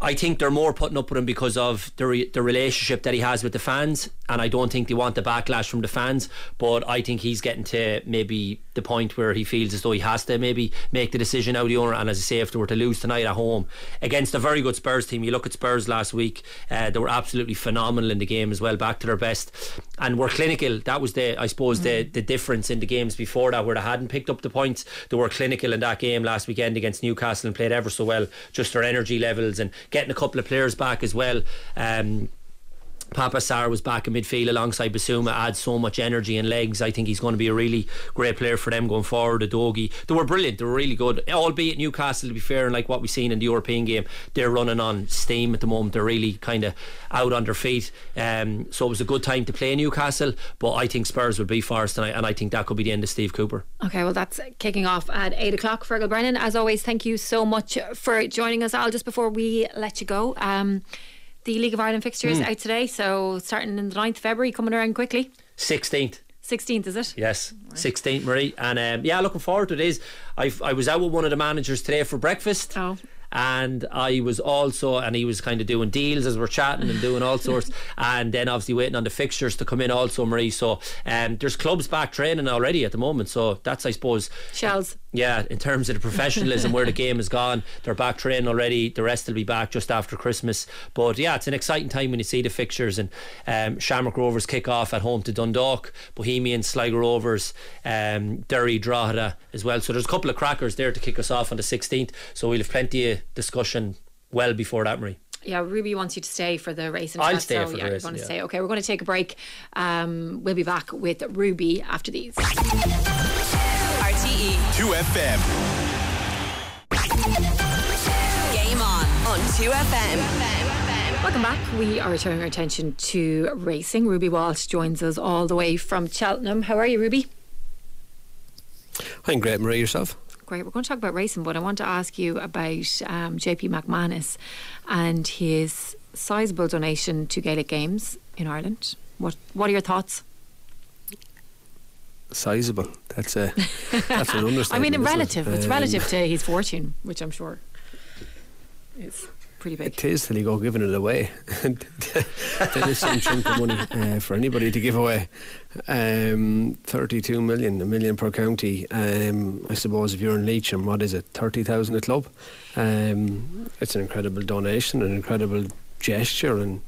I think they're more putting up with him because of the re- the relationship that he has with the fans, and I don't think they want the backlash from the fans. But I think he's getting to maybe the point where he feels as though he has to maybe make the decision out the owner. And as I say, if they were to lose tonight at home against a very good Spurs team, you look at Spurs last week, uh, they were absolutely phenomenal in the game as well, back to their best, and were clinical. That was the I suppose mm. the the difference in the games before that, where they hadn't picked up the points. They were clinical in that game last weekend against Newcastle and played ever so well. Just their energy levels and getting a couple of players back as well. Um, Pape Sarr was back in midfield alongside Bissouma, adds so much energy and legs. I think he's going to be a really great player for them going forward. Udogie, they were brilliant, they were really good. Albeit Newcastle, to be fair, and like what we've seen in the European game, they're running on steam at the moment. They're really kind of out on their feet. Um, so it was a good time to play Newcastle, but I think Spurs would be Forest tonight, and I think that could be the end of Steve Cooper. Okay, well, that's kicking off at 8 o'clock. Feargal Brennan, as always, thank you so much for joining us, Al. Just before we let you go, um, the League of Ireland fixtures mm. out today, so starting in the 9th February, coming around quickly. 16th. 16th, is it? Yes, right. 16th, Marie. And um, yeah, looking forward to it. Is I I was out with one of the managers today for breakfast. Oh and I was also and he was kind of doing deals as we're chatting and doing all (laughs) sorts and then obviously waiting on the fixtures to come in also Marie so um, there's clubs back training already at the moment so that's I suppose shells yeah in terms of the professionalism where the (laughs) game has gone they're back training already the rest will be back just after Christmas but yeah it's an exciting time when you see the fixtures and um, Shamrock Rovers kick off at home to Dundalk Bohemian Sligo Rovers um, Derry Drogheda as well so there's a couple of crackers there to kick us off on the 16th so we'll have plenty of discussion well before that, Marie. Yeah, Ruby wants you to stay for the race. I'll stay so, for yeah, the race. Want to stay? Okay, we're going to take a break. Um, we'll be back with Ruby after these. RTE Two FM. Game on on Two FM. Welcome back. We are turning our attention to racing. Ruby Walsh joins us all the way from Cheltenham. How are you, Ruby? I'm great, Marie. Yourself? Great. We're going to talk about racing, but I want to ask you about um, JP McManus and his sizable donation to Gaelic Games in Ireland. What What are your thoughts? Sizable. That's a that's an (laughs) understatement. I mean, in isn't it? relative, it's Um, relative to his fortune, which I'm sure is pretty big. It is till you go giving it away. (laughs) there is some chunk of money uh, for anybody to give away. Um, 32 million, a million per county. Um, I suppose if you're in Leitrim, what is it, 30,000 a club? Um, it's an incredible donation, an incredible gesture, and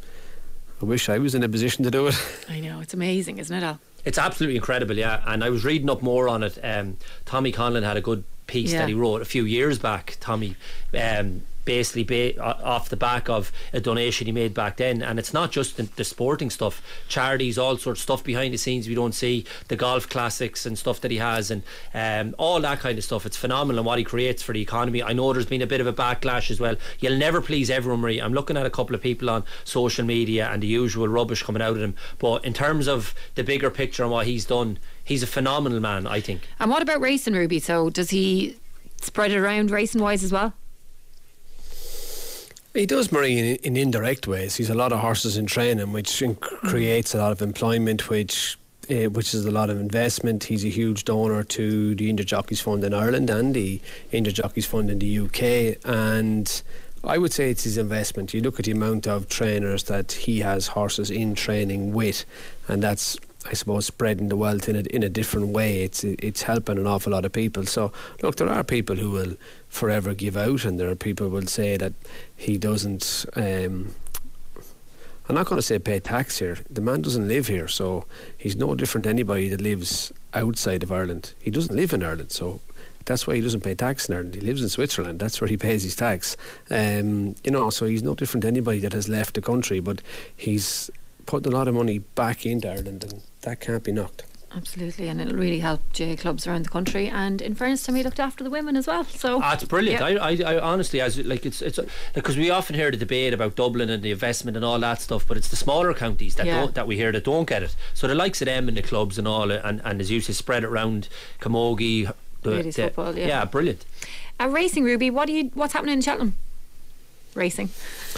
I wish I was in a position to do it. I know it's amazing, isn't it? Al? It's absolutely incredible, yeah. And I was reading up more on it. Um, Tommy Conlon had a good piece Yeah. that he wrote a few years back. Tommy, um, basically ba- off the back of a donation he made back then. And it's not just the, the sporting stuff, charities, all sorts of stuff behind the scenes we don't see, the golf classics and stuff that he has, and um, all that kind of stuff. It's phenomenal what he creates for the economy. I know there's been a bit of a backlash as well. You'll never please everyone, Marie. I'm looking at a couple of people on social media and the usual rubbish coming out of them. But in terms of the bigger picture and what he's done, he's a phenomenal man, I think. And what about racing, Ruby? So does he spread it around racing wise as well? He does, Marie, in, in indirect ways. He's a lot of horses in training, which creates a lot of employment, which uh, which is a lot of investment. He's a huge donor to the Injured Jockeys Fund in Ireland and the Injured Jockeys Fund in the UK. And I would say it's his investment. You look at the amount of trainers that he has horses in training with, and that's I suppose spreading the wealth in a, in a different way. It's it's helping an awful lot of people. So look, there are people who will forever give out, and there are people who will say that he doesn't. Um, I'm not going to say pay tax here. The man doesn't live here, so he's no different to anybody that lives outside of Ireland. He doesn't live in Ireland, so that's why he doesn't pay tax in Ireland. He lives in Switzerland. That's where he pays his tax. Um, you know, so he's no different to anybody that has left the country. But he's putting a lot of money back into Ireland, and that can't be knocked. Absolutely, and it'll really help J clubs around the country. And in fairness to me, looked after the women as well. So Ah, brilliant. Yeah. I, I, I honestly, as like it's it's because we often hear the debate about Dublin and the investment and all that stuff, but it's the smaller counties that Yeah. don't that we hear that don't get it. So the likes of them and the clubs and all, and and as you say, spread it around Camogie. The, Ladies the- football, yeah. yeah, brilliant. uh, racing, Ruby. What do you? What's happening in Cheltenham? Racing. (laughs)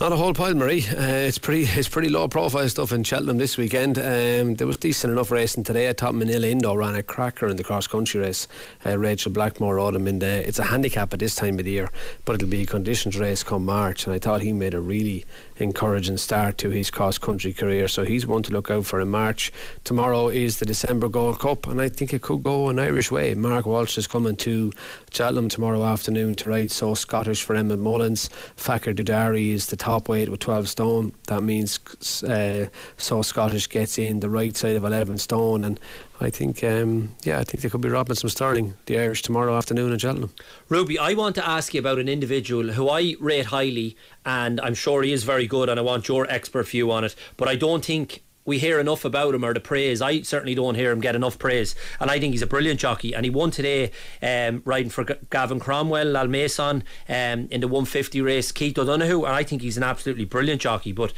Not a whole pile, Marie. Uh, it's pretty it's pretty low profile stuff in Cheltenham this weekend. Um, there was decent enough racing today. I thought Minella Indo ran a cracker in the cross country race. Uh, Rachel Blackmore rode him in the. It's a handicap at this time of the year, but it'll be a conditions race come March. And I thought he made a really encouraging start to his cross country career. So he's one to look out for in March. Tomorrow is the December Gold Cup, and I think it could go an Irish way. Mark Walsh is coming to Cheltenham tomorrow afternoon to ride So Scottish for Emmet Mullins. Fakir D'Oudairies is the top weight with 12 stone. That means uh, So Scottish gets in the right side of 11 stone, and I think, um, yeah, I think they could be robbing some sterling, the Irish, tomorrow afternoon in Cheltenham. Ruby, I want to ask you about an individual who I rate highly, and I'm sure he is very good, and I want your expert view on it. But I don't think we hear enough about him or the praise. I certainly don't hear him get enough praise, and I think he's a brilliant jockey. And he won today, um, riding for G- Gavin Cromwell, Lalmason, um, in the 150 race, Keith O'Donoghue, and I think he's an absolutely brilliant jockey. But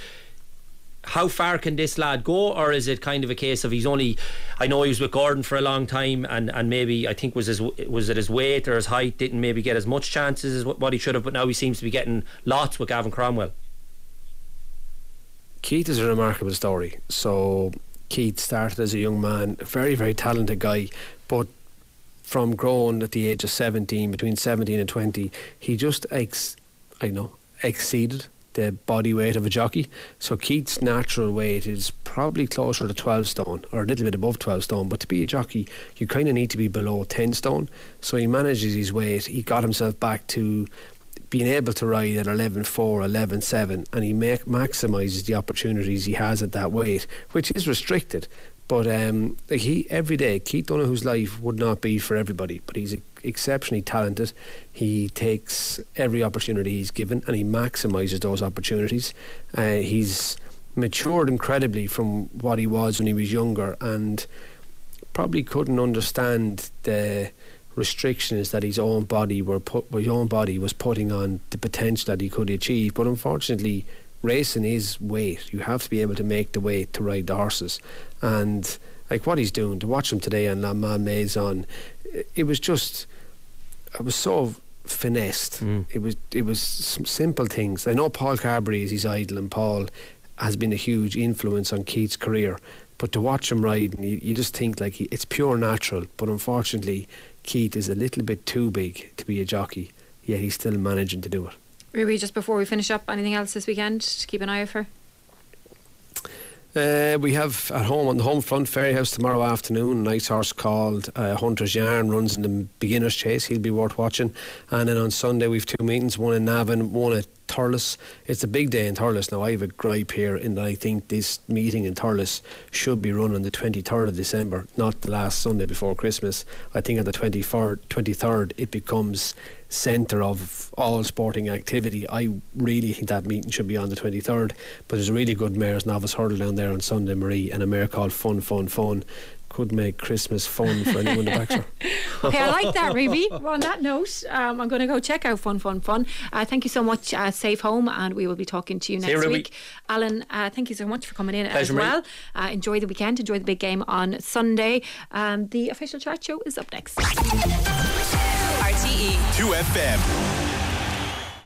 how far can this lad go, or is it kind of a case of he's only? I know he was with Gordon for a long time, and, and maybe I think was his was it his weight or his height didn't maybe get as much chances as what he should have, but now he seems to be getting lots with Gavin Cromwell. Keith is a remarkable story. So Keith started as a young man, very, very talented guy, but from growing at the age of 17, between 17 and 20, he just ex, I know, exceeded the body weight of a jockey. So Keith's natural weight is probably closer to 12 stone or a little bit above 12 stone. But to be a jockey, you kind of need to be below 10 stone. So he manages his weight. He got himself back to being able to ride at 11.4, 11.7, and he make, maximises the opportunities he has at that weight, which is restricted. But um, he every day, Keith Donoghue's life would not be for everybody, but he's exceptionally talented. He takes every opportunity he's given and he maximises those opportunities. Uh, he's matured incredibly from what he was when he was younger, and probably couldn't understand the restrictions that his own body were put, his own body was putting on the potential that he could achieve. But unfortunately, racing is weight. You have to be able to make the weight to ride the horses, and like what he's doing to watch him today on La Man Maison, it- was just, it was so finessed. Hmm. It was it was some simple things. I know Paul Carberry is his idol, and Paul has been a huge influence on Keith's career. But to watch him ride, you, you just think like he, it's pure natural. But unfortunately, Keith is a little bit too big to be a jockey. Yet he's still managing to do it. Ruby, just before we finish up, anything else this weekend to keep an eye out for? Uh, we have at home on the home front Fairyhouse tomorrow afternoon. A nice horse called uh, Hunter's Yarn runs in the beginner's chase. He'll be worth watching. And then on Sunday we've two meetings: one in Navan, one at Thurles. It's a big day in Thurles. Now I have a gripe here that I think this meeting in Thurles should be run on the 23rd of December, not the last Sunday before Christmas. I think on the 24th, 23rd it becomes centre of all sporting activity. I really think that meeting should be on the 23rd. But there's a really good mare's novice hurdle down there on Sunday, Marie, and a mare called Fun Fun Fun. Could make Christmas fun for anyone that backs her. (laughs) Okay, I like that, Ruby. Well, on that note, um, I'm going to go check out Fun Fun Fun. Uh, thank you so much, uh, Safe Home, and we will be talking to you See next you, Ruby. week. Alan, uh, thank you so much for coming in as Pleasure, Marie. well. Uh, enjoy the weekend, enjoy the big game on Sunday. Um, the official chat show is up next. RTE. 2FM.